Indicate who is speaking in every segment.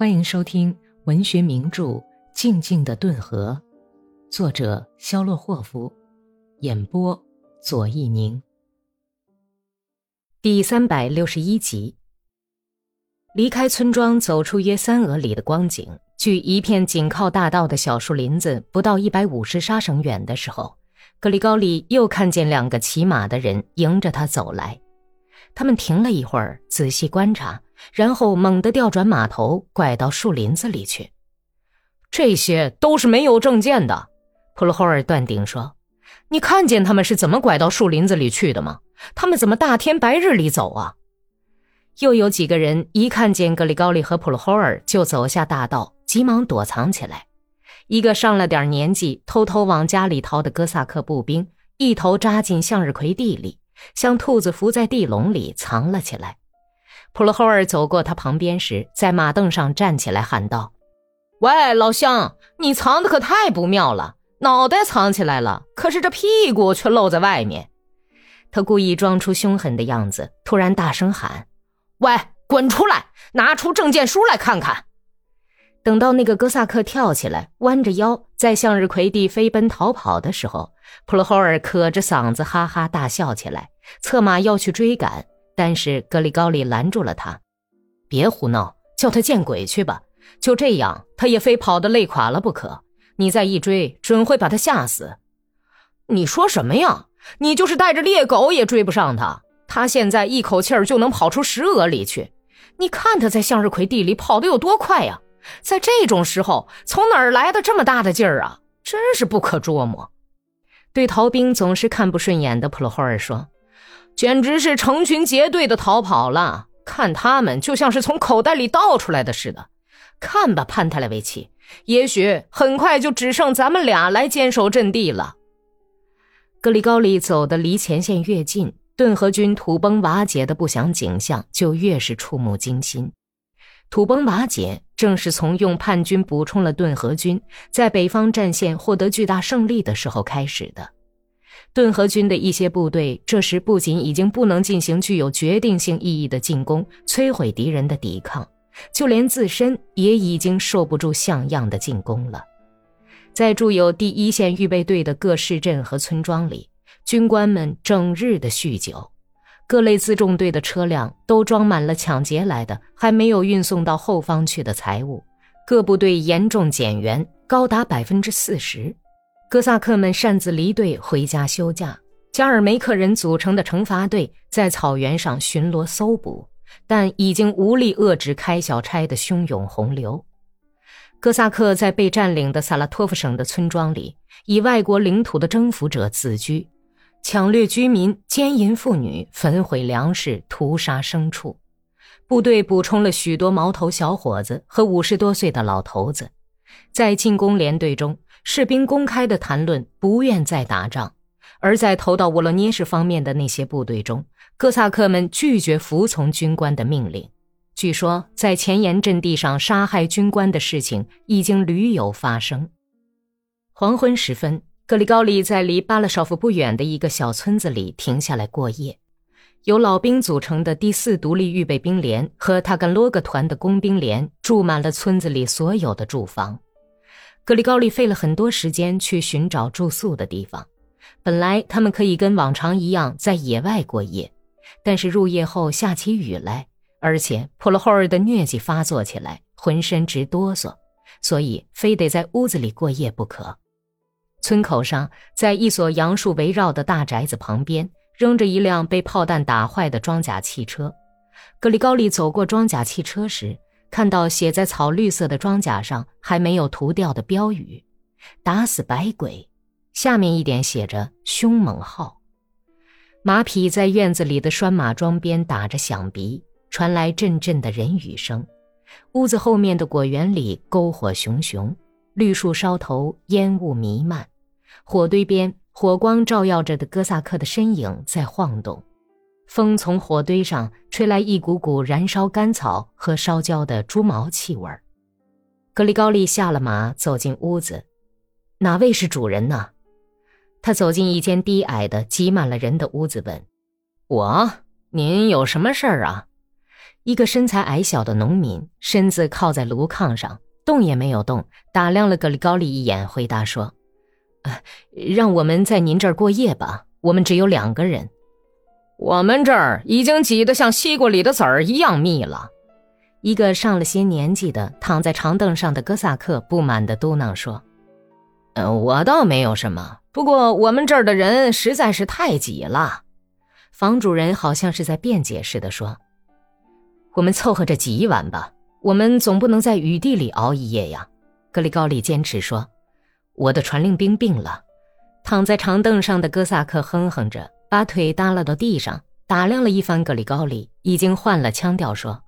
Speaker 1: 欢迎收听文学名著《静静的顿河》，作者肖洛霍夫，演播左一宁。第三百六十一集。离开村庄，走出约三俄里的光景，距一片紧靠大道的小树林子不到一百五十沙绳远的时候，格里高利又看见两个骑马的人迎着他走来。他们停了一会儿，仔细观察，然后猛地调转马头，拐到树林子里去。
Speaker 2: 这些都是没有证件的，普罗霍尔断定说：“你看见他们是怎么拐到树林子里去的吗？他们怎么大天白日里走啊？”
Speaker 1: 又有几个人一看见格里高利和普罗霍尔，就走下大道，急忙躲藏起来。一个上了点年纪、偷偷往家里逃的哥萨克步兵，一头扎进向日葵地里，像兔子伏在地笼里藏了起来。普罗霍尔走过他旁边时，在马凳上站起来喊道：“
Speaker 2: 喂，老乡，你藏的可太不妙了！脑袋藏起来了，可是这屁股却露在外面。”
Speaker 1: 他故意装出凶狠的样子，突然大声喊。
Speaker 2: 喂，滚出来！拿出证件书来看看。
Speaker 1: 等到那个哥萨克跳起来，弯着腰在向日葵地飞奔逃跑的时候，普罗霍尔可着嗓子哈哈大笑起来，策马要去追赶。但是格里高利拦住了他：“
Speaker 2: 别胡闹，叫他见鬼去吧！就这样，他也非跑得累垮了不可。你再一追，准会把他吓死。”你说什么呀？你就是带着猎狗也追不上他。他现在一口气儿就能跑出十俄里去，你看他在向日葵地里跑得有多快呀！在这种时候，从哪儿来的这么大的劲儿啊？真是不可捉摸。
Speaker 1: 对逃兵总是看不顺眼的普罗霍尔说：“
Speaker 2: 简直是成群结队的逃跑了，看他们就像是从口袋里倒出来的似的。看吧，潘特莱维奇，也许很快就只剩咱们俩来坚守阵地了。”
Speaker 1: 格里高利走得离前线越近。顿河军土崩瓦解的不祥景象就越是触目惊心。土崩瓦解正是从用叛军补充了顿河军，在北方战线获得巨大胜利的时候开始的。顿河军的一些部队这时不仅已经不能进行具有决定性意义的进攻，摧毁敌人的抵抗，就连自身也已经受不住像样的进攻了。在驻有第一线预备队的各市镇和村庄里。军官们整日的酗酒，各类辎重队的车辆都装满了抢劫来的还没有运送到后方去的财物，各部队严重减员，高达百分之四十。哥萨克们擅自离队回家休假，加尔梅克人组成的惩罚队在草原上巡逻搜捕，但已经无力遏制开小差的汹涌洪流。哥萨克在被占领的萨拉托夫省的村庄里，以外国领土的征服者自居。抢掠居民、奸淫妇女、焚毁粮食、屠杀牲畜，部队补充了许多毛头小伙子和五十多岁的老头子。在进攻连队中，士兵公开的谈论不愿再打仗；而在投到沃罗涅什方面的那些部队中，哥萨克们拒绝服从军官的命令。据说，在前沿阵地上杀害军官的事情已经屡有发生。黄昏时分。格里高利在离巴勒绍夫不远的一个小村子里停下来过夜，由老兵组成的第四独立预备兵连和塔甘罗格团的工兵连住满了村子里所有的住房。格里高利费了很多时间去寻找住宿的地方。本来他们可以跟往常一样在野外过夜，但是入夜后下起雨来，而且普罗霍尔的疟疾发作起来，浑身直哆嗦，所以非得在屋子里过夜不可。村口上，在一所杨树围绕的大宅子旁边，扔着一辆被炮弹打坏的装甲汽车。格里高利走过装甲汽车时，看到写在草绿色的装甲上还没有涂掉的标语：“打死白鬼。”下面一点写着“凶猛号”。马匹在院子里的拴马桩边打着响鼻，传来阵阵的人语声。屋子后面的果园里篝火熊熊。绿树梢头烟雾弥漫，火堆边火光照耀着的哥萨克的身影在晃动，风从火堆上吹来一股股燃烧干草和烧焦的猪毛气味格里高利下了马，走进屋子。哪位是主人呢？他走进一间低矮的、挤满了人的屋子，问：“
Speaker 2: 我，您有什么事儿啊？”
Speaker 1: 一个身材矮小的农民，身子靠在炉炕上，动也没有动，打量了格里高利一眼，回答说：“呃，让我们在您这儿过夜吧。我们只有两个人，
Speaker 2: 我们这儿已经挤得像西瓜里的籽儿一样密了。”
Speaker 1: 一个上了些年纪的躺在长凳上的哥萨克不满地嘟囔说：“
Speaker 2: 嗯，我倒没有什么，不过我们这儿的人实在是太挤了。”
Speaker 1: 房主人好像是在辩解似的说。我们凑合着挤一晚吧，我们总不能在雨地里熬一夜呀。格里高利坚持说：“我的传令兵病了。”躺在长凳上的哥萨克哼哼着，把腿耷拉到地上，打量了一番格里高利，已经换了腔调说：“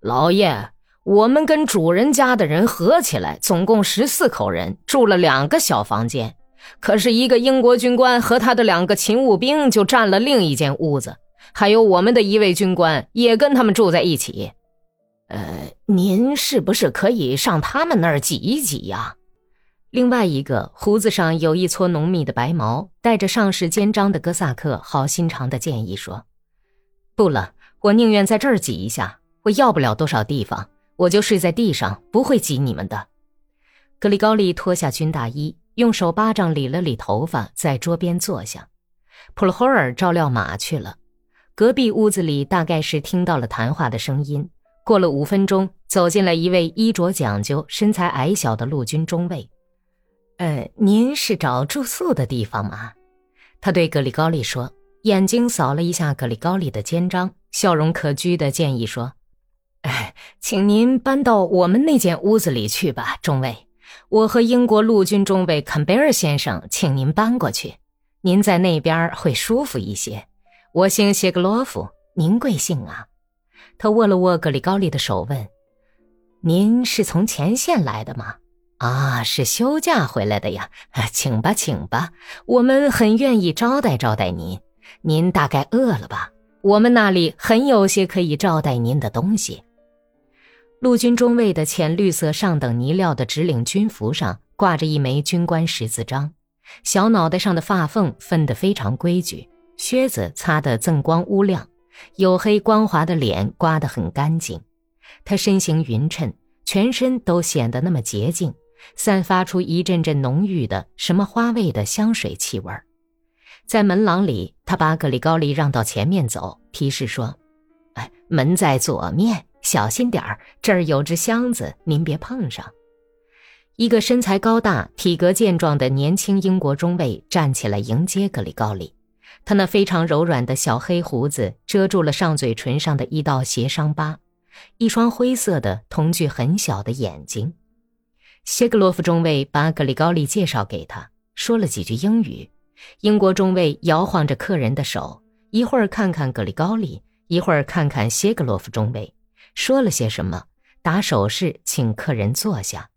Speaker 2: 老爷，我们跟主人家的人合起来，总共十四口人，住了两个小房间。可是，一个英国军官和他的两个勤务兵就占了另一间屋子。”还有我们的一位军官也跟他们住在一起，
Speaker 3: 呃，您是不是可以上他们那儿挤一挤呀？
Speaker 1: 另外一个胡子上有一撮浓密的白毛、带着上士肩章的哥萨克好心肠的建议说：“不了，我宁愿在这儿挤一下，我要不了多少地方，我就睡在地上，不会挤你们的。”格里高利脱下军大衣，用手巴掌理了理头发，在桌边坐下。普罗霍尔照料马去了。隔壁屋子里大概是听到了谈话的声音。过了五分钟，走进来一位衣着讲究、身材矮小的陆军中尉。
Speaker 3: 呃，您是找住宿的地方吗？
Speaker 1: 他对格里高利说，眼睛扫了一下格里高利的肩章，笑容可掬的建议说：“
Speaker 3: 哎，请您搬到我们那间屋子里去吧，中尉。我和英国陆军中尉坎贝尔先生请您搬过去，您在那边会舒服一些。”我姓谢格罗夫，您贵姓啊？
Speaker 1: 他握了握格里高利的手，问：“
Speaker 3: 您是从前线来的吗？啊，是休假回来的呀。请吧，请吧，我们很愿意招待招待您。您大概饿了吧？我们那里很有些可以招待您的东西。”
Speaker 1: 陆军中尉的浅绿色上等呢料的直领军服上挂着一枚军官十字章，小脑袋上的发缝分得非常规矩。靴子擦得锃光乌亮，黝黑光滑的脸刮得很干净。他身形匀称，全身都显得那么洁净，散发出一阵阵浓郁的什么花味的香水气味在门廊里，他把格里高利让到前面走，提示说：“
Speaker 3: 哎，门在左面，小心点儿，这儿有只箱子，您别碰上。”
Speaker 1: 一个身材高大、体格健壮的年轻英国中尉站起来迎接格里高利。他那非常柔软的小黑胡子遮住了上嘴唇上的一道斜伤疤，一双灰色的、瞳距很小的眼睛。谢格洛夫中尉把格里高利介绍给他，说了几句英语。英国中尉摇晃着客人的手，一会儿看看格里高利，一会儿看看谢格洛夫中尉，说了些什么，打手势请客人坐下。